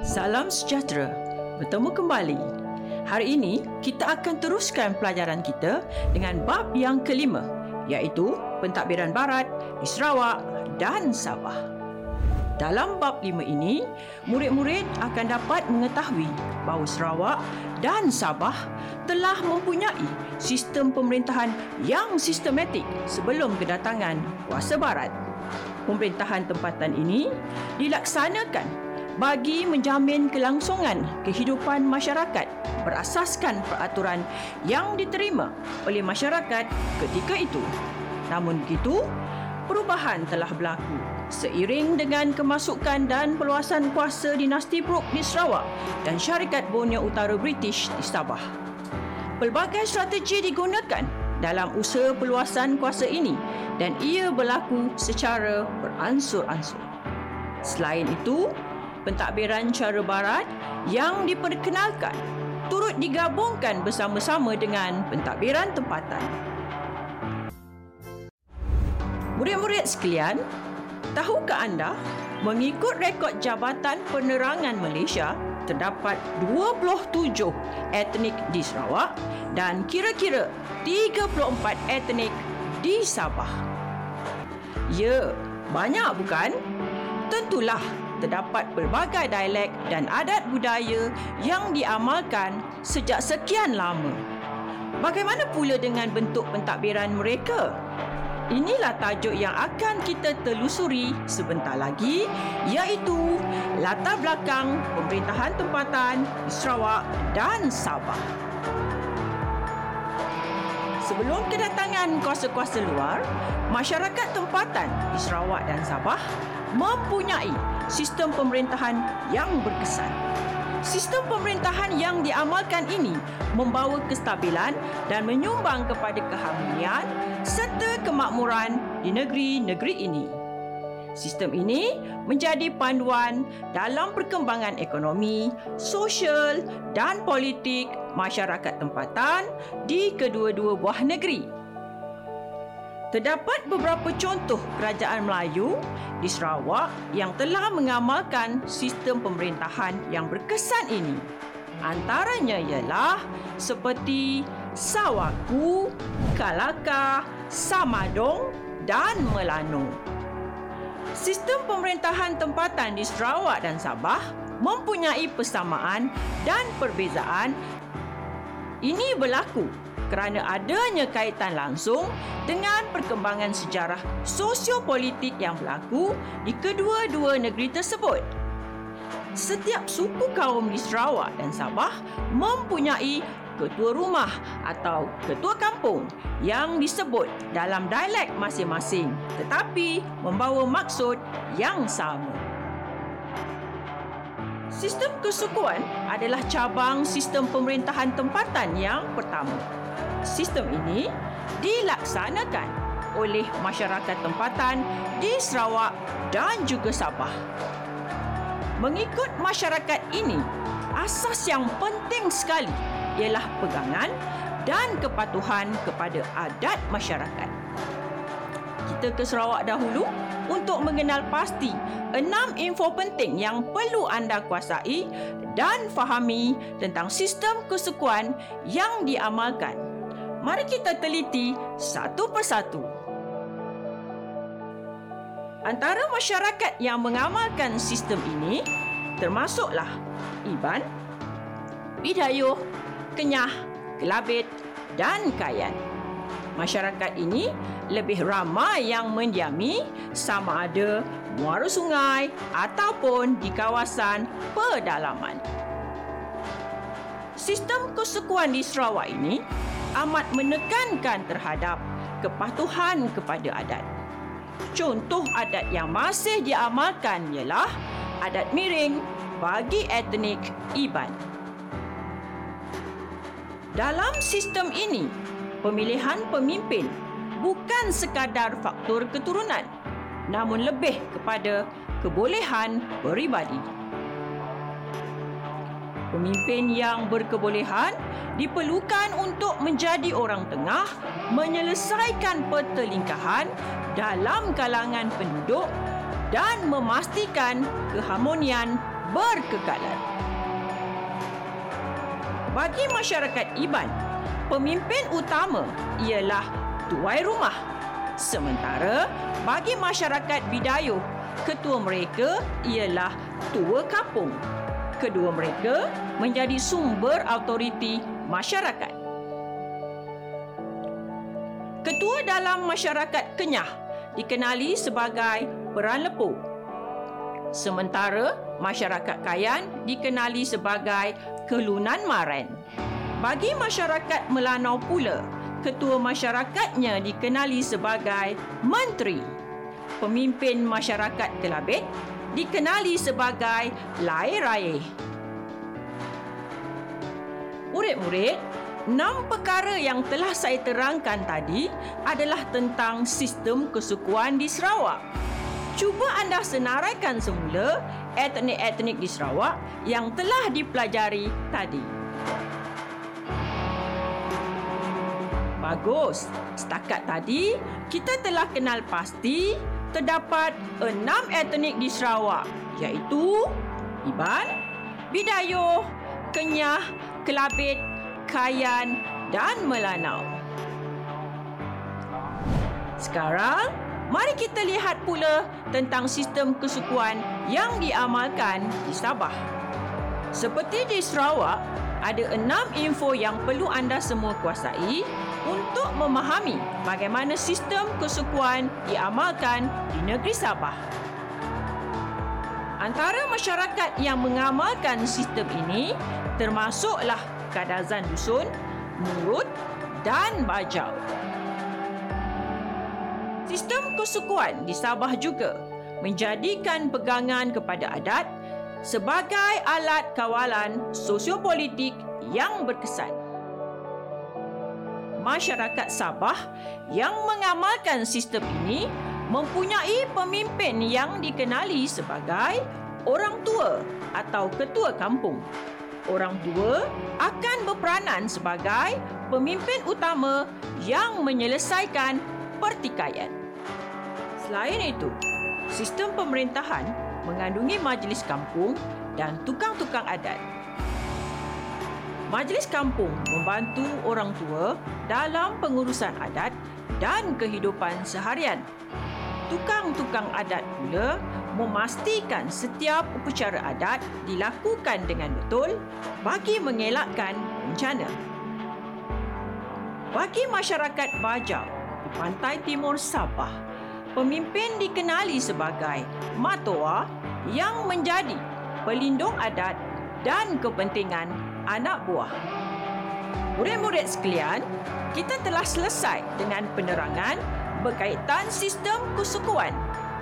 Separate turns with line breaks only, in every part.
Salam sejahtera. Bertemu kembali. Hari ini kita akan teruskan pelajaran kita dengan bab yang kelima iaitu pentadbiran barat di Sarawak dan Sabah. Dalam bab lima ini, murid-murid akan dapat mengetahui bahawa Sarawak dan Sabah telah mempunyai sistem pemerintahan yang sistematik sebelum kedatangan kuasa barat. Pemerintahan tempatan ini dilaksanakan bagi menjamin kelangsungan kehidupan masyarakat berasaskan peraturan yang diterima oleh masyarakat ketika itu. Namun begitu, perubahan telah berlaku seiring dengan kemasukan dan peluasan kuasa dinasti Brooke di Sarawak dan syarikat Borneo Utara British di Sabah. Pelbagai strategi digunakan dalam usaha peluasan kuasa ini dan ia berlaku secara beransur-ansur. Selain itu, pentadbiran cara barat yang diperkenalkan turut digabungkan bersama-sama dengan pentadbiran tempatan. Murid-murid sekalian, tahukah anda mengikut rekod Jabatan Penerangan Malaysia terdapat 27 etnik di Sarawak dan kira-kira 34 etnik di Sabah. Ya, banyak bukan? Tentulah terdapat pelbagai dialek dan adat budaya yang diamalkan sejak sekian lama. Bagaimana pula dengan bentuk pentadbiran mereka? Inilah tajuk yang akan kita telusuri sebentar lagi iaitu latar belakang pemerintahan tempatan di Sarawak dan Sabah. Sebelum kedatangan kuasa-kuasa luar, masyarakat tempatan di Sarawak dan Sabah mempunyai sistem pemerintahan yang berkesan. Sistem pemerintahan yang diamalkan ini membawa kestabilan dan menyumbang kepada keharmonian serta kemakmuran di negeri-negeri ini. Sistem ini menjadi panduan dalam perkembangan ekonomi, sosial dan politik masyarakat tempatan di kedua-dua buah negeri. Terdapat beberapa contoh kerajaan Melayu di Sarawak yang telah mengamalkan sistem pemerintahan yang berkesan ini. Antaranya ialah seperti Sawaku, Kalaka, Samadong dan Melanong. Sistem pemerintahan tempatan di Sarawak dan Sabah mempunyai persamaan dan perbezaan. Ini berlaku kerana adanya kaitan langsung dengan perkembangan sejarah sosiopolitik yang berlaku di kedua-dua negeri tersebut. Setiap suku kaum di Sarawak dan Sabah mempunyai ketua rumah atau ketua kampung yang disebut dalam dialek masing-masing tetapi membawa maksud yang sama. Sistem kesukuan adalah cabang sistem pemerintahan tempatan yang pertama. Sistem ini dilaksanakan oleh masyarakat tempatan di Sarawak dan juga Sabah. Mengikut masyarakat ini, asas yang penting sekali ialah pegangan dan kepatuhan kepada adat masyarakat. Kita ke Sarawak dahulu untuk mengenal pasti enam info penting yang perlu anda kuasai dan fahami tentang sistem kesukuan yang diamalkan Mari kita teliti satu persatu. Antara masyarakat yang mengamalkan sistem ini termasuklah Iban, Bidayuh, Kenyah, Kelabit dan Kayan. Masyarakat ini lebih ramai yang mendiami sama ada muara sungai ataupun di kawasan pedalaman. Sistem kesukuan di Sarawak ini amat menekankan terhadap kepatuhan kepada adat. Contoh adat yang masih diamalkan ialah adat miring bagi etnik Iban. Dalam sistem ini, pemilihan pemimpin bukan sekadar faktor keturunan namun lebih kepada kebolehan peribadi. Pemimpin yang berkebolehan diperlukan untuk menjadi orang tengah menyelesaikan pertelingkahan dalam kalangan penduduk dan memastikan keharmonian berkekalan. Bagi masyarakat Iban, pemimpin utama ialah tuai rumah. Sementara bagi masyarakat Bidayuh, ketua mereka ialah tua kampung. Kedua mereka menjadi sumber autoriti masyarakat. Ketua dalam masyarakat Kenyah dikenali sebagai Peran Lepuh. Sementara masyarakat Kayan dikenali sebagai Kelunan Maren. Bagi masyarakat Melanau pula, ketua masyarakatnya dikenali sebagai Menteri. Pemimpin masyarakat Kelabit dikenali sebagai Lai Raih. Murid-murid, enam perkara yang telah saya terangkan tadi adalah tentang sistem kesukuan di Sarawak. Cuba anda senaraikan semula etnik-etnik di Sarawak yang telah dipelajari tadi. Bagus. Setakat tadi, kita telah kenal pasti terdapat enam etnik di Sarawak iaitu Iban, Bidayuh, Kenyah, Kelabit, Kayan dan Melanau. Sekarang, mari kita lihat pula tentang sistem kesukuan yang diamalkan di Sabah. Seperti di Sarawak, ada enam info yang perlu anda semua kuasai untuk memahami bagaimana sistem kesukuan diamalkan di negeri Sabah. Antara masyarakat yang mengamalkan sistem ini termasuklah Kadazan Dusun, Murut dan Bajau. Sistem kesukuan di Sabah juga menjadikan pegangan kepada adat sebagai alat kawalan sosiopolitik yang berkesan. Masyarakat Sabah yang mengamalkan sistem ini mempunyai pemimpin yang dikenali sebagai orang tua atau ketua kampung. Orang tua akan berperanan sebagai pemimpin utama yang menyelesaikan pertikaian. Selain itu, sistem pemerintahan mengandungi majlis kampung dan tukang-tukang adat. Majlis kampung membantu orang tua dalam pengurusan adat dan kehidupan seharian. Tukang-tukang adat pula memastikan setiap upacara adat dilakukan dengan betul bagi mengelakkan bencana. Bagi masyarakat Bajau di pantai timur Sabah, pemimpin dikenali sebagai Matoa yang menjadi pelindung adat dan kepentingan anak buah. Murid-murid sekalian, kita telah selesai dengan penerangan berkaitan sistem kesukuan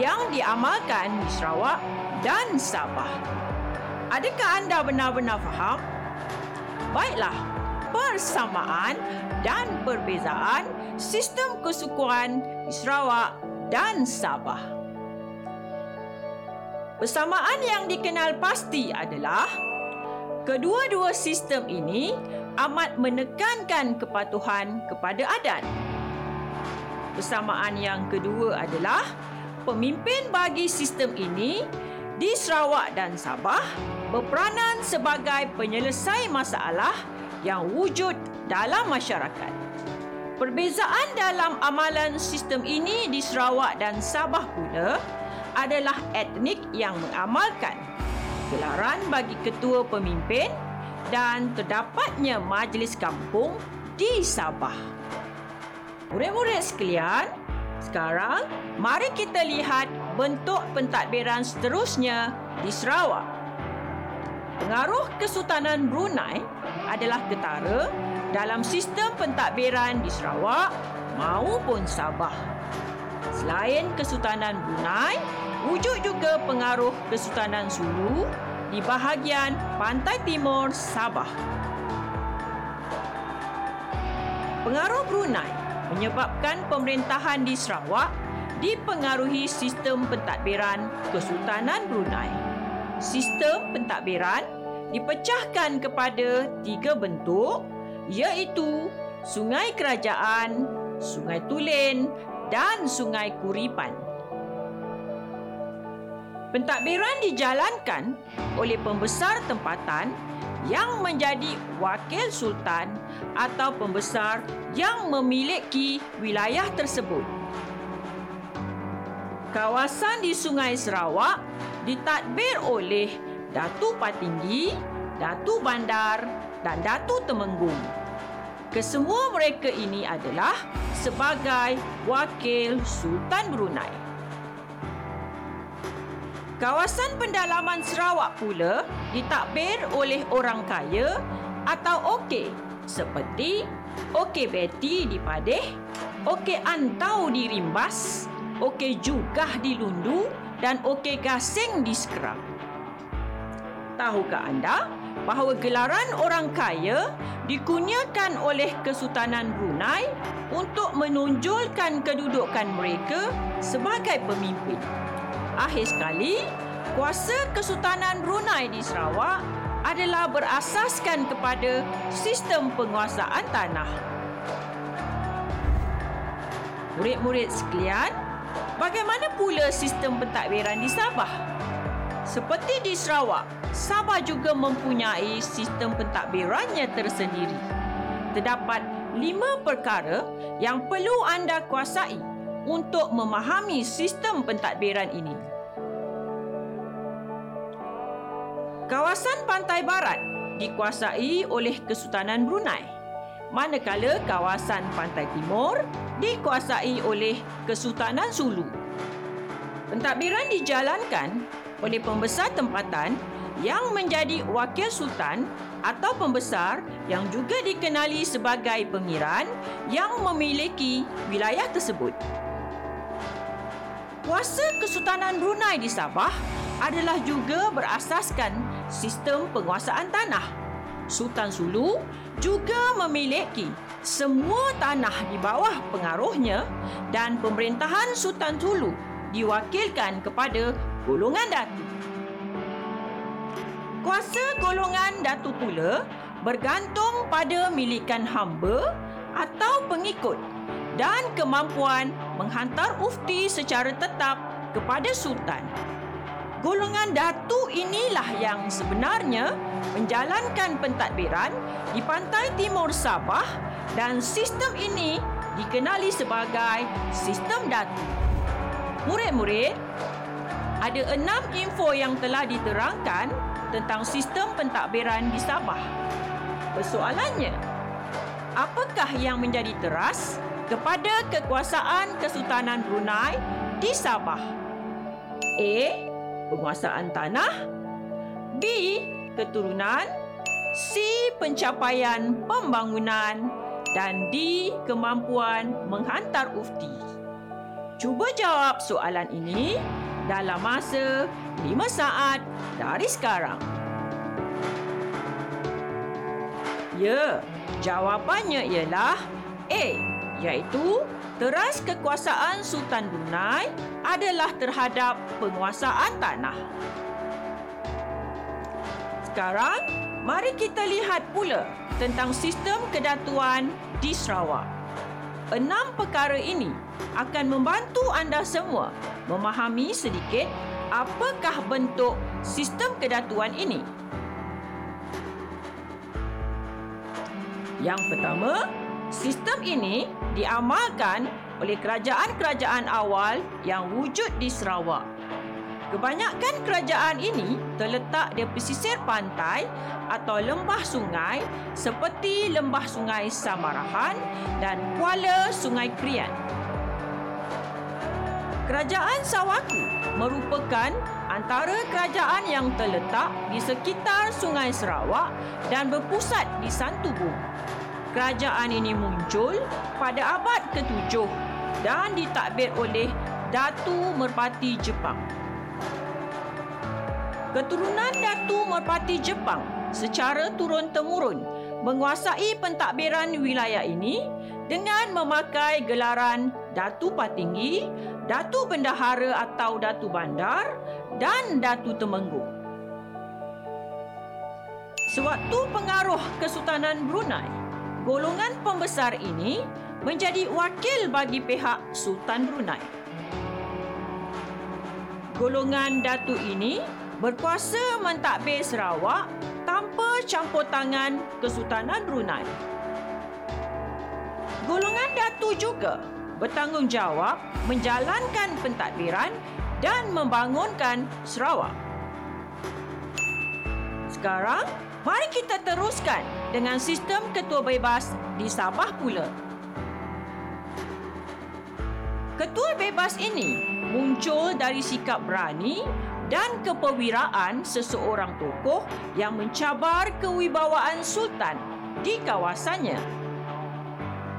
yang diamalkan di Sarawak dan Sabah. Adakah anda benar-benar faham? Baiklah, persamaan dan perbezaan sistem kesukuan di Sarawak dan Sabah. Persamaan yang dikenal pasti adalah kedua-dua sistem ini amat menekankan kepatuhan kepada adat. Persamaan yang kedua adalah pemimpin bagi sistem ini di Sarawak dan Sabah berperanan sebagai penyelesai masalah yang wujud dalam masyarakat. Perbezaan dalam amalan sistem ini di Sarawak dan Sabah pula adalah etnik yang mengamalkan gelaran bagi ketua pemimpin dan terdapatnya majlis kampung di Sabah. Murid-murid sekalian, sekarang mari kita lihat bentuk pentadbiran seterusnya di Sarawak. Pengaruh Kesultanan Brunei adalah ketara dalam sistem pentadbiran di Sarawak maupun Sabah. Selain Kesultanan Brunei, wujud juga pengaruh Kesultanan Sulu di bahagian pantai timur Sabah. Pengaruh Brunei menyebabkan pemerintahan di Sarawak dipengaruhi sistem pentadbiran Kesultanan Brunei. Sistem pentadbiran dipecahkan kepada tiga bentuk iaitu Sungai Kerajaan, Sungai Tulen dan Sungai Kuripan. Pentadbiran dijalankan oleh pembesar tempatan yang menjadi wakil sultan atau pembesar yang memiliki wilayah tersebut. Kawasan di Sungai Sarawak ditadbir oleh Datu Patinggi, Datu Bandar dan Datu Temenggung. Kesemua mereka ini adalah sebagai wakil Sultan Brunei. Kawasan pendalaman Sarawak pula ditakbir oleh orang kaya atau OK seperti OK Betty di Padeh, OK Antau di Rimbas, OK Jugah di Lundu dan OK Gasing di Skeram. Tahukah anda bahawa gelaran orang kaya dikunyakan oleh Kesultanan Brunei untuk menonjolkan kedudukan mereka sebagai pemimpin. Akhir sekali, kuasa Kesultanan Brunei di Sarawak adalah berasaskan kepada sistem penguasaan tanah. Murid-murid sekalian, bagaimana pula sistem pentadbiran di Sabah? Seperti di Sarawak, Sabah juga mempunyai sistem pentadbirannya tersendiri. Terdapat lima perkara yang perlu anda kuasai untuk memahami sistem pentadbiran ini. Kawasan pantai barat dikuasai oleh Kesultanan Brunei. Manakala kawasan pantai timur dikuasai oleh Kesultanan Sulu. Pentadbiran dijalankan oleh pembesar tempatan yang menjadi wakil sultan atau pembesar yang juga dikenali sebagai pengiran yang memiliki wilayah tersebut. Kuasa Kesultanan Brunei di Sabah adalah juga berasaskan sistem penguasaan tanah. Sultan Sulu juga memiliki semua tanah di bawah pengaruhnya dan pemerintahan Sultan Sulu diwakilkan kepada golongan datu. Kuasa golongan datu pula bergantung pada milikan hamba atau pengikut dan kemampuan menghantar ufti secara tetap kepada sultan. Golongan datu inilah yang sebenarnya menjalankan pentadbiran di pantai timur Sabah dan sistem ini dikenali sebagai sistem datu. Murid-murid, ada enam info yang telah diterangkan tentang sistem pentadbiran di Sabah. Persoalannya, apakah yang menjadi teras kepada kekuasaan Kesultanan Brunei di Sabah? A. Penguasaan tanah B. Keturunan C. Pencapaian pembangunan dan D. Kemampuan menghantar ufti. Cuba jawab soalan ini dalam masa 5 saat dari sekarang. Ya, jawapannya ialah A, iaitu teras kekuasaan Sultan Brunei adalah terhadap penguasaan tanah. Sekarang, mari kita lihat pula tentang sistem kedatuan di Sarawak. Enam perkara ini akan membantu anda semua memahami sedikit apakah bentuk sistem kedatuan ini. Yang pertama, sistem ini diamalkan oleh kerajaan-kerajaan awal yang wujud di Sarawak. Kebanyakan kerajaan ini terletak di pesisir pantai atau lembah sungai seperti lembah sungai Samarahan dan kuala sungai Krian. Kerajaan Sawaku merupakan antara kerajaan yang terletak di sekitar Sungai Sarawak dan berpusat di Santubong. Kerajaan ini muncul pada abad ke-7 dan ditakbir oleh Datu Merpati Jepang keturunan Datu Merpati Jepang secara turun-temurun menguasai pentadbiran wilayah ini dengan memakai gelaran Datu Patinggi, Datu Bendahara atau Datu Bandar dan Datu Temenggung. Sewaktu pengaruh Kesultanan Brunei, golongan pembesar ini menjadi wakil bagi pihak Sultan Brunei. golongan Datuk ini berkuasa mentadbir Sarawak tanpa campur tangan Kesultanan Brunei. Golongan Datu juga bertanggungjawab menjalankan pentadbiran dan membangunkan Sarawak. Sekarang, mari kita teruskan dengan sistem ketua bebas di Sabah pula. Ketua bebas ini muncul dari sikap berani dan kepewiraan seseorang tokoh yang mencabar kewibawaan sultan di kawasannya.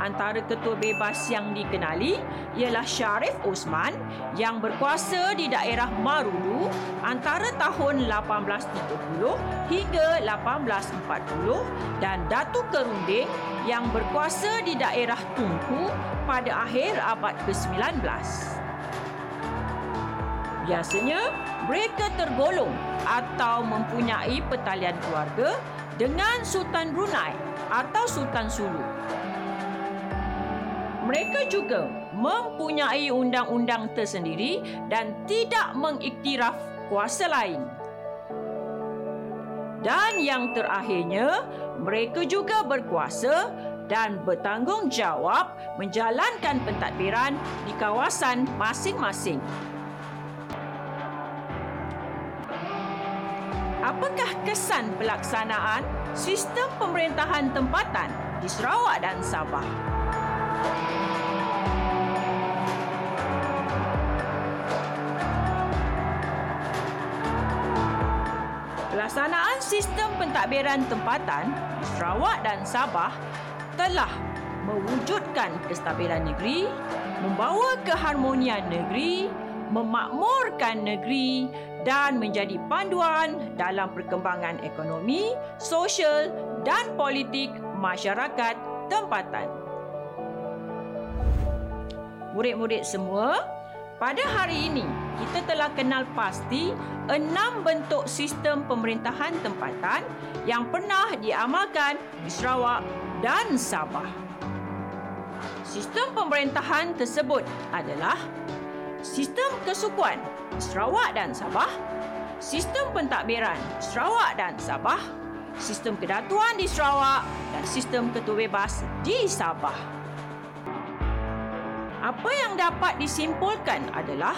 Antara ketua bebas yang dikenali ialah Syarif Osman yang berkuasa di daerah Marudu antara tahun 1830 hingga 1840 dan Datuk Kerunding yang berkuasa di daerah Tunku pada akhir abad ke-19. Biasanya, mereka tergolong atau mempunyai pertalian keluarga dengan Sultan Brunei atau Sultan Sulu. Mereka juga mempunyai undang-undang tersendiri dan tidak mengiktiraf kuasa lain. Dan yang terakhirnya, mereka juga berkuasa dan bertanggungjawab menjalankan pentadbiran di kawasan masing-masing. Apakah kesan pelaksanaan sistem pemerintahan tempatan di Sarawak dan Sabah? Pelaksanaan sistem pentadbiran tempatan Sarawak dan Sabah telah mewujudkan kestabilan negeri, membawa keharmonian negeri, memakmurkan negeri dan menjadi panduan dalam perkembangan ekonomi, sosial dan politik masyarakat tempatan. Murid-murid semua, pada hari ini kita telah kenal pasti enam bentuk sistem pemerintahan tempatan yang pernah diamalkan di Sarawak dan Sabah. Sistem pemerintahan tersebut adalah sistem kesukuan Sarawak dan Sabah, sistem pentadbiran Sarawak dan Sabah, sistem kedatuan di Sarawak dan sistem ketua bebas di Sabah. Apa yang dapat disimpulkan adalah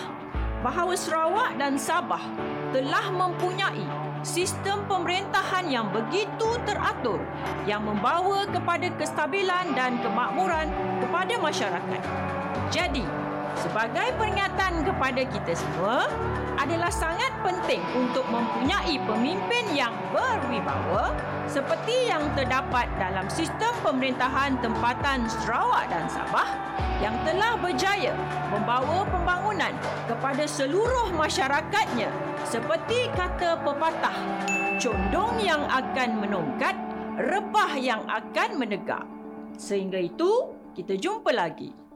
bahawa Sarawak dan Sabah telah mempunyai sistem pemerintahan yang begitu teratur yang membawa kepada kestabilan dan kemakmuran kepada masyarakat. Jadi, sebagai peringatan kepada kita semua, adalah sangat penting untuk mempunyai pemimpin yang berwibawa seperti yang terdapat dalam sistem pemerintahan tempatan Sarawak dan Sabah yang telah berjaya membawa pembangunan kepada seluruh masyarakatnya seperti kata pepatah condong yang akan menongkat rebah yang akan menegak. Sehingga itu kita jumpa lagi